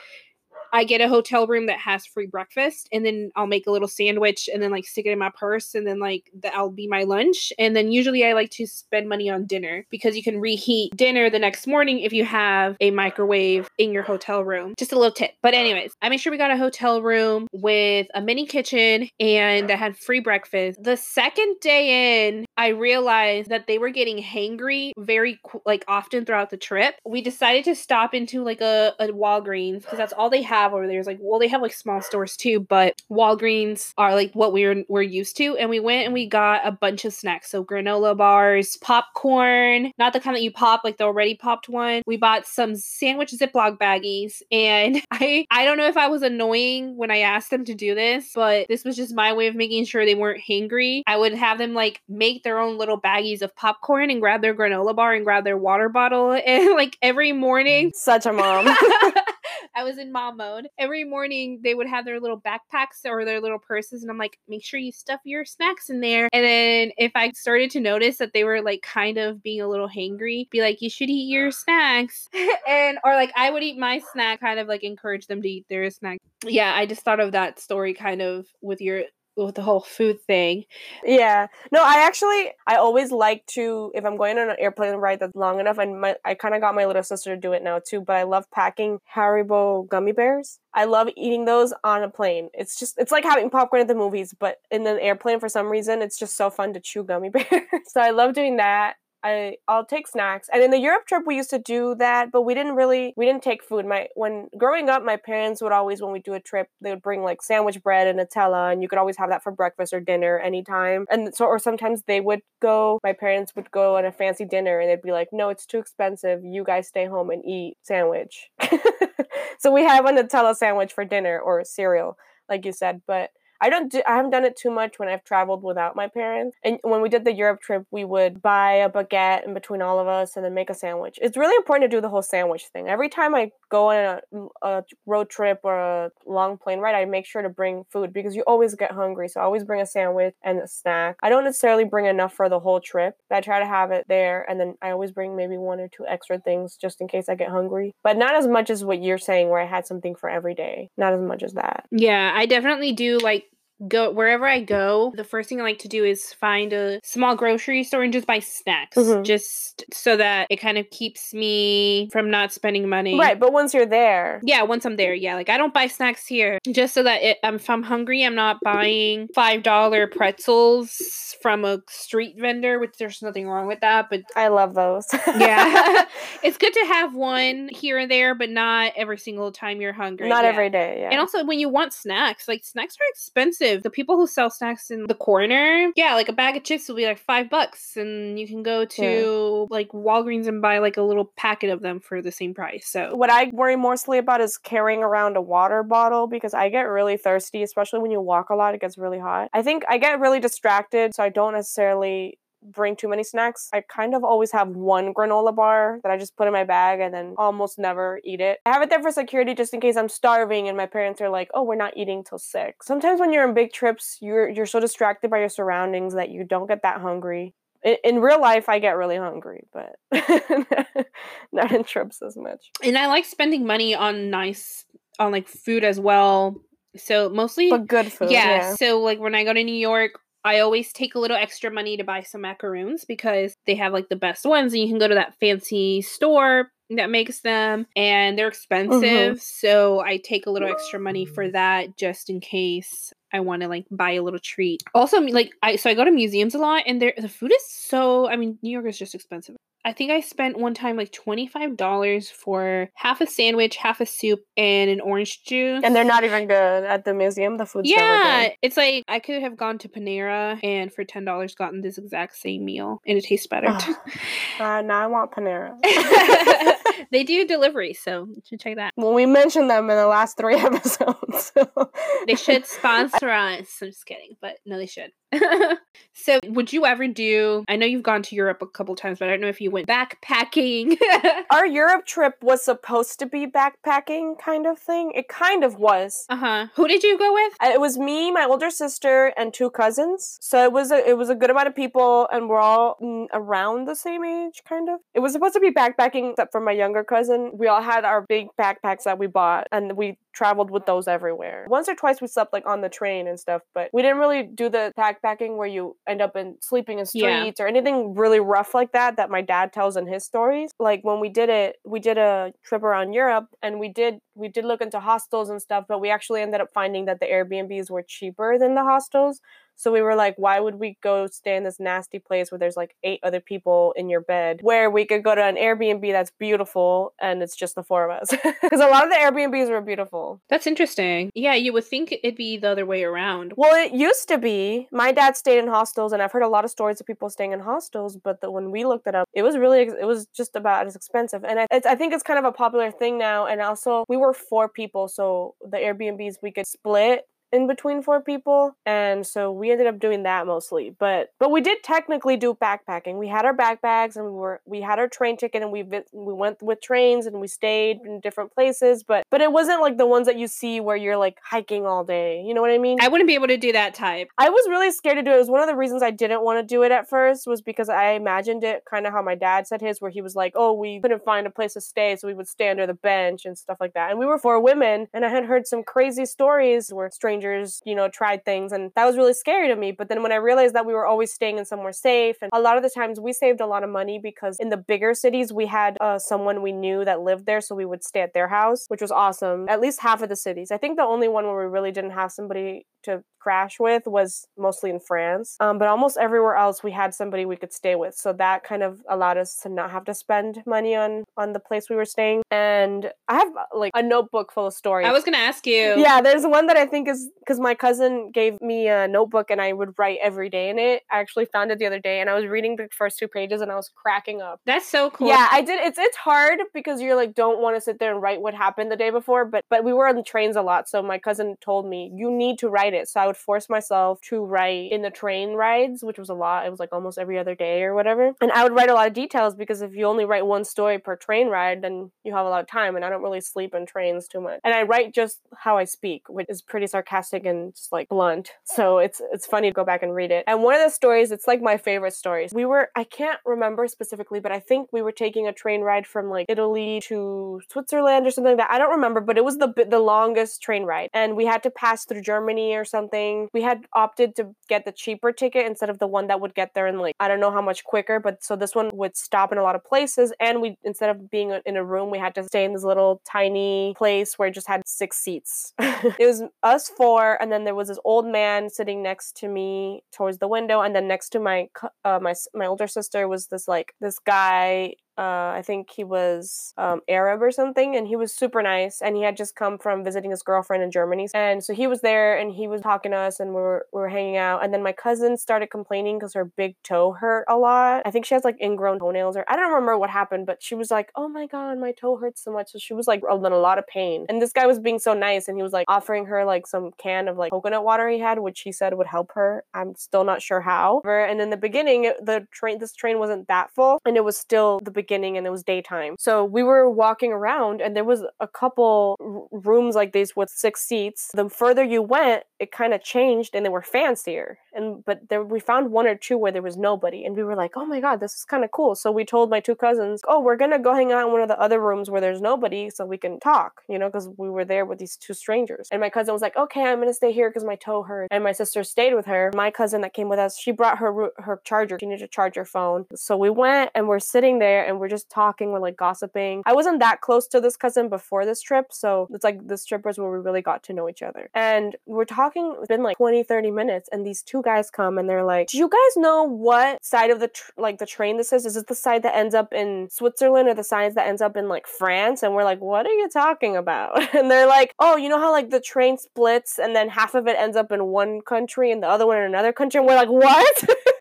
I get a hotel room that has free breakfast, and then I'll make a little sandwich and then like stick it in my purse, and then like that'll be my lunch. And then usually I like to spend money on dinner because you can reheat dinner the next morning if you have a microwave in your hotel room. Just a little tip. But anyways, I made sure we got a hotel room with a mini kitchen and that had free breakfast. The second day in, I realized that they were getting hangry very like often throughout the trip. We decided to stop into like a, a Walgreens because that's all they have have over there is like well they have like small stores too but walgreens are like what we're we're used to. And we went and we got a bunch of snacks. So granola bars popcorn not the kind that you pop like the already popped one. We bought some sandwich ziploc baggies. And i i don't know if i was annoying when i asked them to do this but this was just my way of making sure they weren't hangry. I would have them like make their own little baggies of popcorn and grab their granola bar and grab their water bottle. And like every morning such a mom I was in mom mode. Every morning they would have their little backpacks or their little purses, and I'm like, make sure you stuff your snacks in there. And then if I started to notice that they were like kind of being a little hangry, be like, you should eat your snacks. and or like I would eat my snack, kind of like encourage them to eat their snack. Yeah, I just thought of that story kind of with your with the whole food thing. Yeah. No, I actually I always like to if I'm going on an airplane ride that's long enough and my I kind of got my little sister to do it now too, but I love packing Haribo gummy bears. I love eating those on a plane. It's just it's like having popcorn at the movies, but in an airplane for some reason it's just so fun to chew gummy bears. so I love doing that. I I'll take snacks. And in the Europe trip we used to do that, but we didn't really we didn't take food. My when growing up, my parents would always when we do a trip, they would bring like sandwich bread and Nutella, and you could always have that for breakfast or dinner anytime. And so or sometimes they would go, my parents would go on a fancy dinner and they'd be like, No, it's too expensive. You guys stay home and eat sandwich. so we have a Nutella sandwich for dinner or cereal, like you said, but I don't do, I haven't done it too much when I've traveled without my parents. And when we did the Europe trip, we would buy a baguette in between all of us and then make a sandwich. It's really important to do the whole sandwich thing. Every time I go on a, a road trip or a long plane ride, I make sure to bring food because you always get hungry. So I always bring a sandwich and a snack. I don't necessarily bring enough for the whole trip. I try to have it there and then I always bring maybe one or two extra things just in case I get hungry. But not as much as what you're saying where I had something for every day. Not as much as that. Yeah, I definitely do like go wherever I go, the first thing I like to do is find a small grocery store and just buy snacks, mm-hmm. just so that it kind of keeps me from not spending money. Right, but once you're there, yeah, once I'm there, yeah, like I don't buy snacks here just so that it, um, if I'm hungry, I'm not buying five dollar pretzels from a street vendor, which there's nothing wrong with that, but I love those. yeah, it's good to have one here and there, but not every single time you're hungry. Not yeah. every day, yeah. And also, when you want snacks, like snacks are expensive expensive. The people who sell snacks in the corner, yeah, like a bag of chips will be like five bucks, and you can go to yeah. like Walgreens and buy like a little packet of them for the same price. So what I worry mostly about is carrying around a water bottle because I get really thirsty, especially when you walk a lot. It gets really hot. I think I get really distracted, so I don't necessarily bring too many snacks. I kind of always have one granola bar that I just put in my bag and then almost never eat it. I have it there for security just in case I'm starving and my parents are like, "Oh, we're not eating till 6." Sometimes when you're in big trips, you're you're so distracted by your surroundings that you don't get that hungry. In, in real life, I get really hungry, but not in trips as much. And I like spending money on nice on like food as well. So mostly but good food. Yeah, yeah. So like when I go to New York I always take a little extra money to buy some macaroons because they have like the best ones, and you can go to that fancy store that makes them and they're mm-hmm. expensive. Mm-hmm. So I take a little extra money for that just in case I want to like buy a little treat. Also, like I so I go to museums a lot, and there the food is so. I mean, New York is just expensive. I think I spent one time like $25 for half a sandwich, half a soup, and an orange juice. And they're not even good at the museum. The food's never Yeah, good. it's like I could have gone to Panera and for $10 gotten this exact same meal and it tastes better. Uh, now I want Panera. they do delivery, so you should check that. well, we mentioned them in the last three episodes. so- They should sponsor us. I'm just kidding, but no, they should. so, would you ever do? I know you've gone to Europe a couple times, but I don't know if you went backpacking. Our Europe trip was supposed to be backpacking kind of thing. It kind of was. uh huh. Who did you go with? Uh, It was me, my older sister, and two cousins. So it was a it was a good amount of people, and we're all around the same age, kind of. It was supposed to be backpacking, except for my younger cousin. We all had our big backpacks that we bought, and we traveled with those everywhere. Once or twice we slept like on the train and stuff, but we didn't really do the backpacking where you end up in sleeping in Yeah. streets or anything really rough like that that my dad tells in his stories. Like when we did it, we did a trip around Europe and we did we did look into hostels and stuff, but we actually ended up finding that the Airbnbs were cheaper than the hostels. So we were like, why would we go stay in this nasty place where there's like eight other people in your bed where we could go to an Airbnb that's beautiful and it's just the four of us? Because a lot of the Airbnbs were beautiful. That's interesting. Yeah, you would think it'd be the other way around. Well, it used to be. My dad stayed in hostels, and I've heard a lot of stories of people staying in hostels. But the, when we looked it up, it was really, ex- it was just about as expensive. And I, it's, I think it's kind of a popular thing now. And also, we were four people, so the Airbnbs we could split in between four people and so we ended up doing that mostly but but we did technically do backpacking we had our backpacks and we were we had our train ticket and we we went with trains and we stayed in different places but but it wasn't like the ones that you see where you're like hiking all day you know what i mean I wouldn't be able to do that type. I was really scared to do it. It was one of the reasons I didn't want to do it at first was because I imagined it kind of how my dad said his, where he was like, "Oh, we couldn't find a place to stay, so we would stay under the bench and stuff like that." And we were four women, and I had heard some crazy stories where strangers, you know, tried things, and that was really scary to me. But then when I realized that we were always staying in somewhere safe, and a lot of the times we saved a lot of money because in the bigger cities we had uh, someone we knew that lived there, so we would stay at their house, which was awesome. At least half of the cities. I think the only one where we really didn't have somebody to crash with was mostly in France. Um, but almost everywhere else we had somebody we could stay with. So that kind of allowed us to not have to spend money on on the place we were staying. And I have like a notebook full of stories. I was gonna ask you. yeah, there's one that I think is because my cousin gave me a notebook and I would write every day in it. I actually found it the other day and I was reading the first two pages and I was cracking up. That's so cool. Yeah, I did. It's it's hard because you're like don't want to sit there and write what happened the day before. But but we were on the trains a lot, so my cousin told me you need to write it. So I would force myself to write in the train rides, which was a lot. It was like almost every other day or whatever. And I would write a lot of details because if you only write one story per train ride, then you have a lot of time. And I don't really sleep in trains too much. And I write just how I speak, which is pretty sarcastic and just like blunt. So it's it's funny to go back and read it. And one of the stories, it's like my favorite stories. We were I can't remember specifically, but I think we were taking a train ride from like Italy to Switzerland or something like that. I don't remember, but it was the the longest train ride, and we had to pass through Germany or something. We had opted to get the cheaper ticket instead of the one that would get there in like I don't know how much quicker, but so this one would stop in a lot of places, and we instead of being in a room, we had to stay in this little tiny place where it just had six seats. it was us four, and then there was this old man sitting next to me towards the window, and then next to my uh, my my older sister was this like this guy uh, I think he was um, Arab or something, and he was super nice. And he had just come from visiting his girlfriend in Germany, and so he was there, and he was talking to us, and we were we were hanging out. And then my cousin started complaining because her big toe hurt a lot. I think she has like ingrown toenails, or I don't remember what happened, but she was like, "Oh my god, my toe hurts so much." So she was like in a lot of pain. And this guy was being so nice, and he was like offering her like some can of like coconut water he had, which he said would help her. I'm still not sure how. And in the beginning, the train this train wasn't that full, and it was still the beginning, and it was daytime. So we were walking around, and there was a couple r- rooms like these with six seats. The further you went, it kind of changed, and they were fancier. And but there we found one or two where there was nobody, and we were like, oh my god, this is kind of cool. So we told my two cousins, oh, we're gonna go hang out in one of the other rooms where there's nobody, so we can talk, you know, because we were there with these two strangers. And my cousin was like, okay, I'm gonna stay here because my toe hurts. And my sister stayed with her. My cousin that came with us, she brought her her charger. She needed to charge her phone. So we went and we're sitting there and we're just talking, we're like gossiping. I wasn't that close to this cousin before this trip, so it's like this trip was where we really got to know each other. And we're talking, it's been like 20, 30 minutes, and these two guys come and they're like, Do you guys know what side of the tr- like the train this is? Is it the side that ends up in Switzerland or the side that ends up in like France? And we're like, What are you talking about? And they're like, Oh, you know how like the train splits and then half of it ends up in one country and the other one in another country? And we're like, What?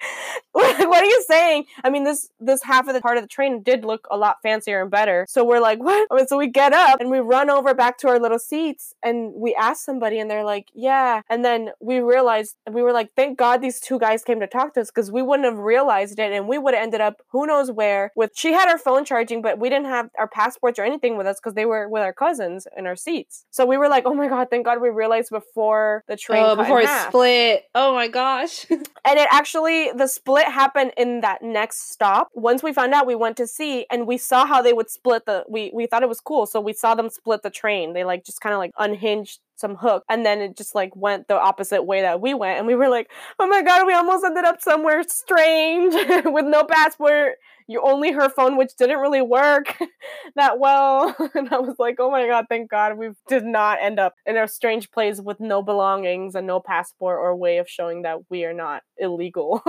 what are you saying? I mean, this this half of the part of the train did look a lot fancier and better. So we're like, what? I mean, so we get up and we run over back to our little seats and we ask somebody and they're like, yeah. And then we realized we were like, thank God these two guys came to talk to us because we wouldn't have realized it and we would have ended up who knows where with she had her phone charging, but we didn't have our passports or anything with us because they were with our cousins in our seats. So we were like, oh my God, thank God we realized before the train. Oh, before it split. Oh my gosh. and it actually the split happened in that next stop. Once we found out, we went to see and we saw how they would split the. We we thought it was cool, so we saw them split the train. They like just kind of like unhinged some hook and then it just like went the opposite way that we went and we were like oh my god we almost ended up somewhere strange with no passport you only her phone, which didn't really work that well. and I was like, oh my god, thank God we did not end up in a strange place with no belongings and no passport or way of showing that we are not illegal.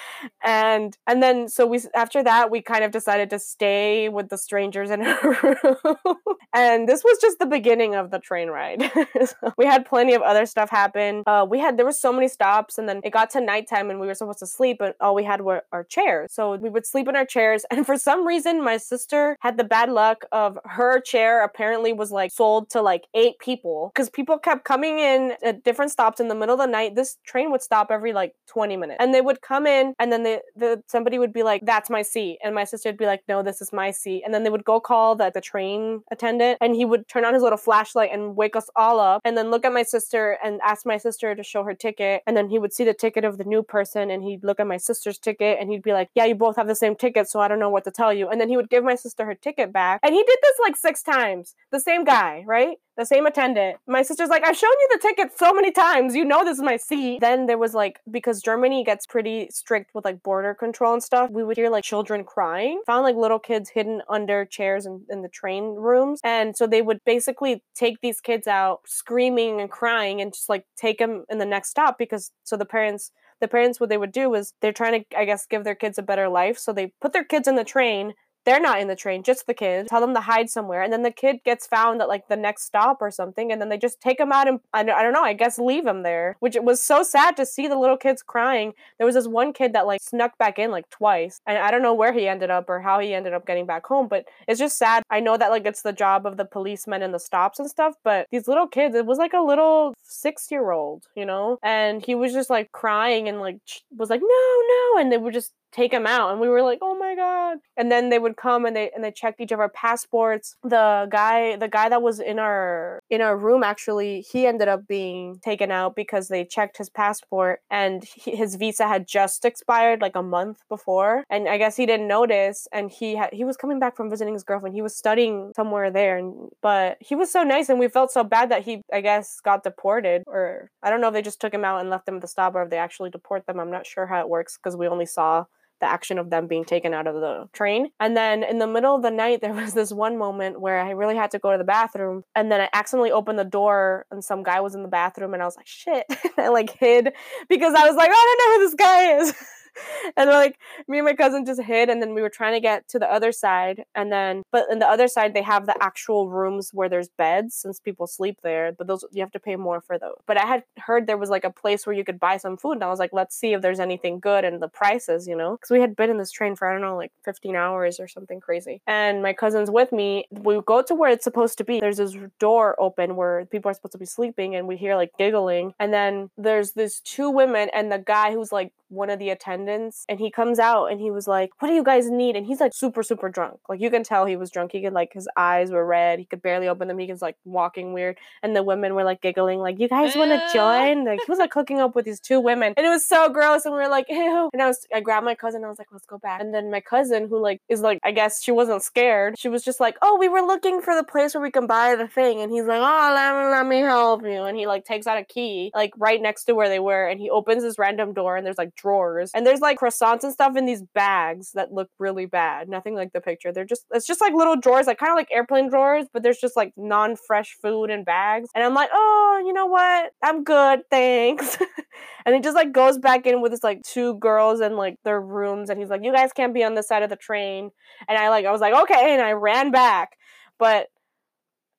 and and then so we after that we kind of decided to stay with the strangers in her room. and this was just the beginning of the train ride. so we had plenty of other stuff happen. Uh, we had there were so many stops, and then it got to nighttime, and we were supposed to sleep, and all we had were our chairs. So we would sleep in our chairs chairs. And for some reason, my sister had the bad luck of her chair apparently was like sold to like eight people because people kept coming in at different stops in the middle of the night. This train would stop every like 20 minutes and they would come in and then they, the, somebody would be like, that's my seat. And my sister would be like, no, this is my seat. And then they would go call the, the train attendant and he would turn on his little flashlight and wake us all up and then look at my sister and ask my sister to show her ticket. And then he would see the ticket of the new person and he'd look at my sister's ticket and he'd be like, yeah, you both have the same ticket. So I don't know what to tell you. And then he would give my sister her ticket back. And he did this like six times. The same guy, right? The same attendant. My sister's like, I've shown you the ticket so many times. You know this is my seat. Then there was like, because Germany gets pretty strict with like border control and stuff, we would hear like children crying. Found like little kids hidden under chairs in, in the train rooms. And so they would basically take these kids out screaming and crying and just like take them in the next stop because so the parents the parents what they would do is they're trying to i guess give their kids a better life. So they put their kids in the train they're not in the train, just the kids. Tell them to hide somewhere. And then the kid gets found at like the next stop or something. And then they just take him out and I don't know, I guess leave him there, which it was so sad to see the little kids crying. There was this one kid that like snuck back in like twice. And I don't know where he ended up or how he ended up getting back home, but it's just sad. I know that like it's the job of the policemen and the stops and stuff, but these little kids, it was like a little six year old, you know? And he was just like crying and like was like, no, no. And they were just take him out and we were like oh my god. And then they would come and they and they checked each of our passports. The guy the guy that was in our in our room actually he ended up being taken out because they checked his passport and he, his visa had just expired like a month before. And i guess he didn't notice and he had he was coming back from visiting his girlfriend. He was studying somewhere there and, but he was so nice and we felt so bad that he i guess got deported or i don't know if they just took him out and left him at the stop or if they actually deport them. I'm not sure how it works because we only saw the action of them being taken out of the train. And then in the middle of the night, there was this one moment where I really had to go to the bathroom. And then I accidentally opened the door and some guy was in the bathroom. And I was like, shit. I like hid because I was like, oh, I don't know who this guy is. and like me and my cousin just hid and then we were trying to get to the other side and then but in the other side they have the actual rooms where there's beds since people sleep there but those you have to pay more for those but i had heard there was like a place where you could buy some food and i was like let's see if there's anything good and the prices you know? Because we had been in this train for i don't know like 15 hours or something crazy. And my cousin's with me. We go to where it's supposed to be. There's this door open where people are supposed to be sleeping and we hear like giggling. And then there's this two women and the guy who's like one of the attendants and he comes out and he was like, What do you guys need? And he's like super, super drunk. Like you can tell he was drunk. He could like his eyes were red. He could barely open them. He was like walking weird. And the women were like giggling, like, You guys want to join? Like he was like hooking up with these two women. And it was so gross. And we were like, Ew. And I was I grabbed my cousin I was like, Let's go back. And then my cousin, who like is like, I guess she wasn't scared. She was just like, Oh, we were looking for the place where we can buy the thing. And he's like, Oh, let me let me help you. And he like takes out a key, like right next to where they were, and he opens this random door and there's like drawers. And there's like croissants and stuff in these bags that look really bad. Nothing like the picture. They're just it's just like little drawers, like kind of like airplane drawers, but there's just like non-fresh food in bags. And I'm like, oh, you know what? I'm good, thanks. and he just like goes back in with his like two girls and like their rooms, and he's like, you guys can't be on the side of the train. And I like I was like, okay, and I ran back. But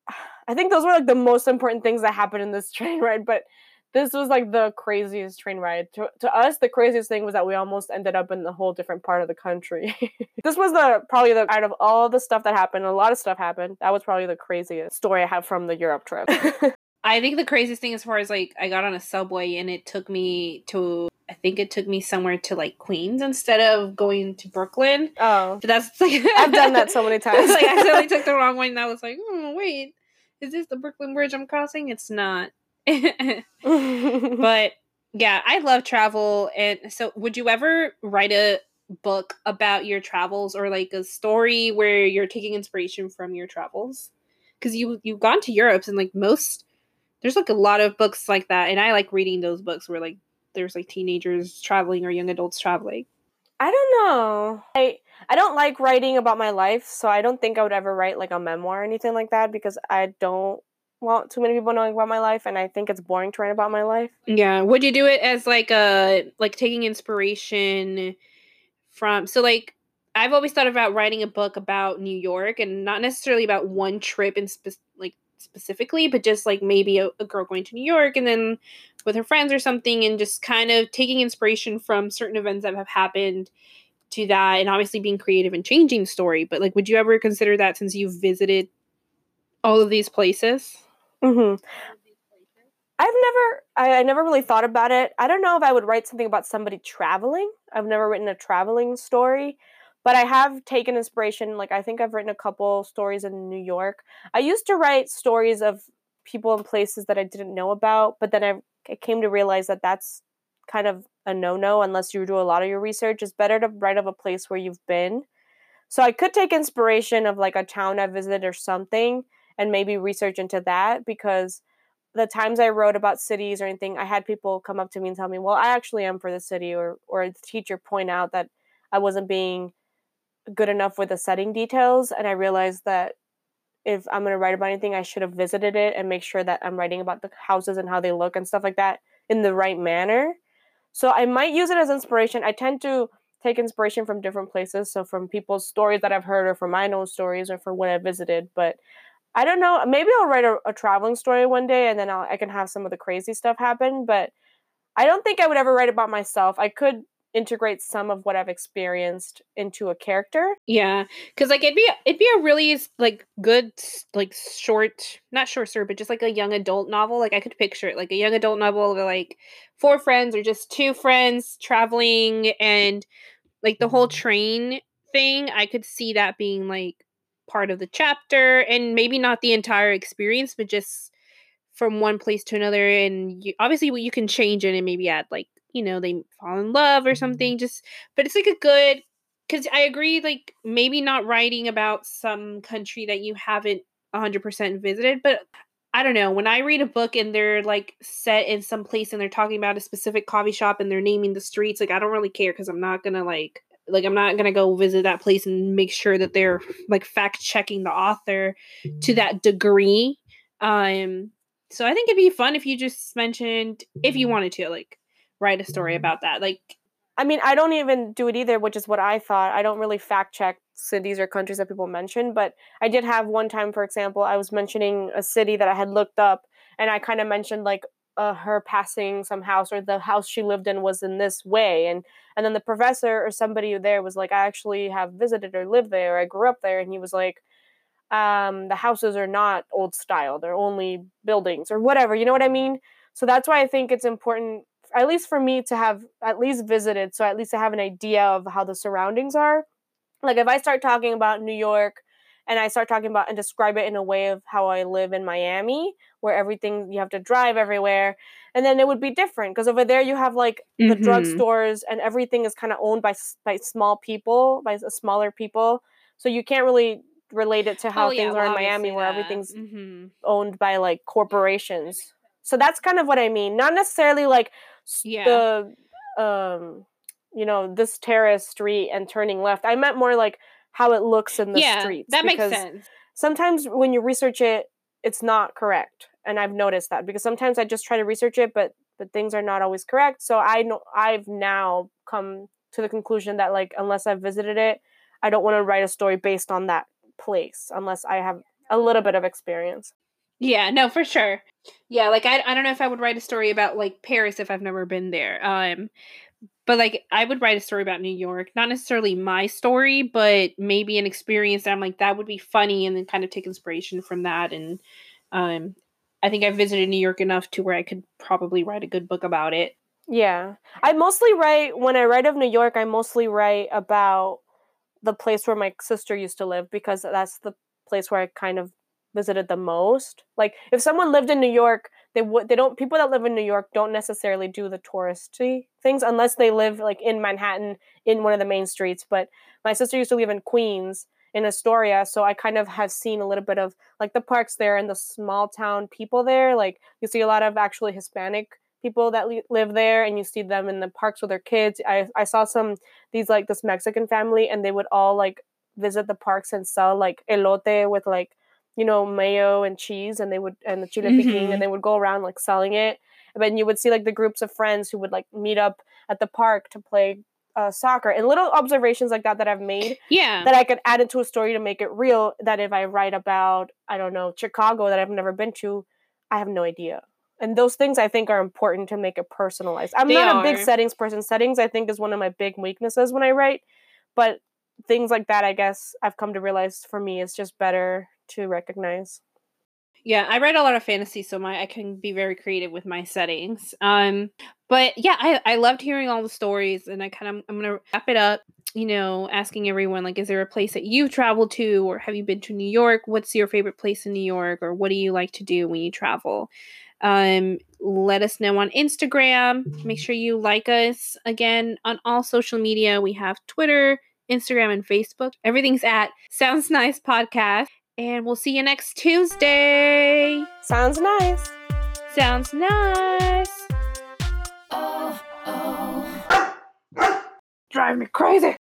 I think those were like the most important things that happened in this train ride. But this was like the craziest train ride. To, to us, the craziest thing was that we almost ended up in a whole different part of the country. this was the probably the out of all the stuff that happened, a lot of stuff happened. That was probably the craziest story I have from the Europe trip. I think the craziest thing as far as like I got on a subway and it took me to I think it took me somewhere to like Queens instead of going to Brooklyn. Oh. But that's like I've done that so many times. like I accidentally took the wrong one and I was like, oh wait, is this the Brooklyn Bridge I'm crossing? It's not. but yeah, I love travel and so would you ever write a book about your travels or like a story where you're taking inspiration from your travels? Cuz you you've gone to Europe and like most there's like a lot of books like that and I like reading those books where like there's like teenagers traveling or young adults traveling. I don't know. I I don't like writing about my life, so I don't think I would ever write like a memoir or anything like that because I don't want too many people knowing about my life and I think it's boring to write about my life. Yeah. Would you do it as like a like taking inspiration from so like I've always thought about writing a book about New York and not necessarily about one trip and spe- like specifically, but just like maybe a, a, girl going to New York and then with her friends or something, and just kind of taking inspiration from certain events that have happened to that, and obviously being creative and changing story. But like, would you ever consider that since you've visited all of these places? Mm-hmm. I've never, I, I never really thought about it. I don't know if I would write something about somebody traveling. I've never written a traveling story, but I have taken inspiration. Like I think I've written a couple stories in New York. I used to write stories of people and places that I didn't know about, but then I, I came to realize that that's kind of a no-no unless you do a lot of your research. It's better to write of a place where you've been. So I could take inspiration of like a town I visited or something and maybe research into that because the times I wrote about cities or anything, I had people come up to me and tell me, "Well, I actually am for the city," or or the teacher point out that I wasn't being good enough with the setting details, and I realized that if I'm going to write about anything, I should have visited it and make sure that I'm writing about the houses and how they look and stuff like that in the right manner. So I might use it as inspiration. I tend to take inspiration from different places, so from people's stories that I've heard, or from my own stories, or from what I visited. But I don't know. Maybe I'll write a, a traveling story one day, and then I'll, I can have some of the crazy stuff happen. But I don't think I would ever write about myself. I could integrate some of what I've experienced into a character. Yeah, because like it'd be it'd be a really like good like short, not short story, but just like a young adult novel. Like I could picture it like a young adult novel of like four friends or just two friends traveling and like the whole mm-hmm. train thing. I could see that being like part of the chapter and maybe not the entire experience but just from one place to another and you, obviously what you can change it and maybe add like you know they fall in love or mm-hmm. something just but it's like a good because i agree like maybe not writing about some country that you haven't 100% visited but i don't know when i read a book and they're like set in some place and they're talking about a specific coffee shop and they're naming the streets like i don't really care because i'm not gonna like like i'm not gonna go visit that place and make sure that they're like fact checking the author to that degree. Um so i think it'd be fun if you just mentioned if you wanted to like write a story about that like i mean i don't even do it either which is what i thought. I don't really fact check cities or countries that people mention but i did have one time for example i was mentioning a city that i had looked up and i kind of mentioned like uh, her passing some house or the house she lived in was in this way and and then the professor or somebody there was like i actually have visited or lived there or i grew up there and he was like um, the houses are not old style they're only buildings or whatever you know what i mean? So that's why i think it's important at least for me to have at least visited so at least i have an idea of how the surroundings are. Like if i start talking about new york and I start talking about and describe it in a way of how I live in Miami, where everything you have to drive everywhere, and then it would be different because over there you have like the mm-hmm. drugstores and everything is kind of owned by by small people, by smaller people, so you can't really relate it to how oh, things yeah, are in Miami, where everything's mm-hmm. owned by like corporations. So that's kind of what I mean. Not necessarily like yeah. the um you know this terrace street and turning left i meant more like how it looks in the yeah, streets that makes sense. sometimes when you research it it's not correct and i've noticed that because sometimes i just try to research it but but things are not always correct so i know i've now come to the conclusion that like unless i've visited it i don't want to write a story based on that place unless i have a little bit of experience Yeah, no, for sure. Yeah, like I I don't know if I would write a story about like Paris if I've never been there. Um but like I would write a story about New York, not necessarily my story, but maybe an experience that I'm like that would be funny and then kind of take inspiration from that and um I think I've visited New York enough to where I could probably write a good book about it. Yeah. I mostly write when I write of New York, I mostly write about the place where my sister used to live because that's the place where I kind of visited the most. Like if someone lived in New York, they would they don't people that live in New York don't necessarily do the touristy things unless they live like in Manhattan in one of the main streets, but my sister used to live in Queens in Astoria, so I kind of have seen a little bit of like the parks there and the small town people there. Like you see a lot of actually Hispanic people that li- live there and you see them in the parks with their kids. I I saw some these like this Mexican family and they would all like visit the parks and sell like elote with like you know mayo and cheese and they would and the chile piquin Mhm. and they would go around like selling it. And then you would see like the groups of friends who would like meet up at the park to play uh, soccer and little observations like that that I've made Yeah. that I could add into a story to make it real. That if I write about, I don't know, Chicago that I've never been to, I have no idea. And those things I think are important to make it personalized. I'm They not a big settings person. Settings I think is one of my big weaknesses when I write, but things like that I guess I've come to realize for me is just better to recognize. Yeah, I read a lot of fantasy, so my I can be very creative with my settings. Um, but yeah, I I loved hearing all the stories, and I kind of I'm gonna wrap it up. You know, asking everyone like, is there a place that you've traveled to, or have you been to New York? What's your favorite place in New York, or what do you like to do when you travel? Um, let us know on Instagram. Make sure you like us again on all social media. We have Twitter, Instagram, and Facebook. Everything's at Sounds Nice Podcast. And we'll see you next Tuesday. Sounds nice. Sounds nice. Drive me crazy.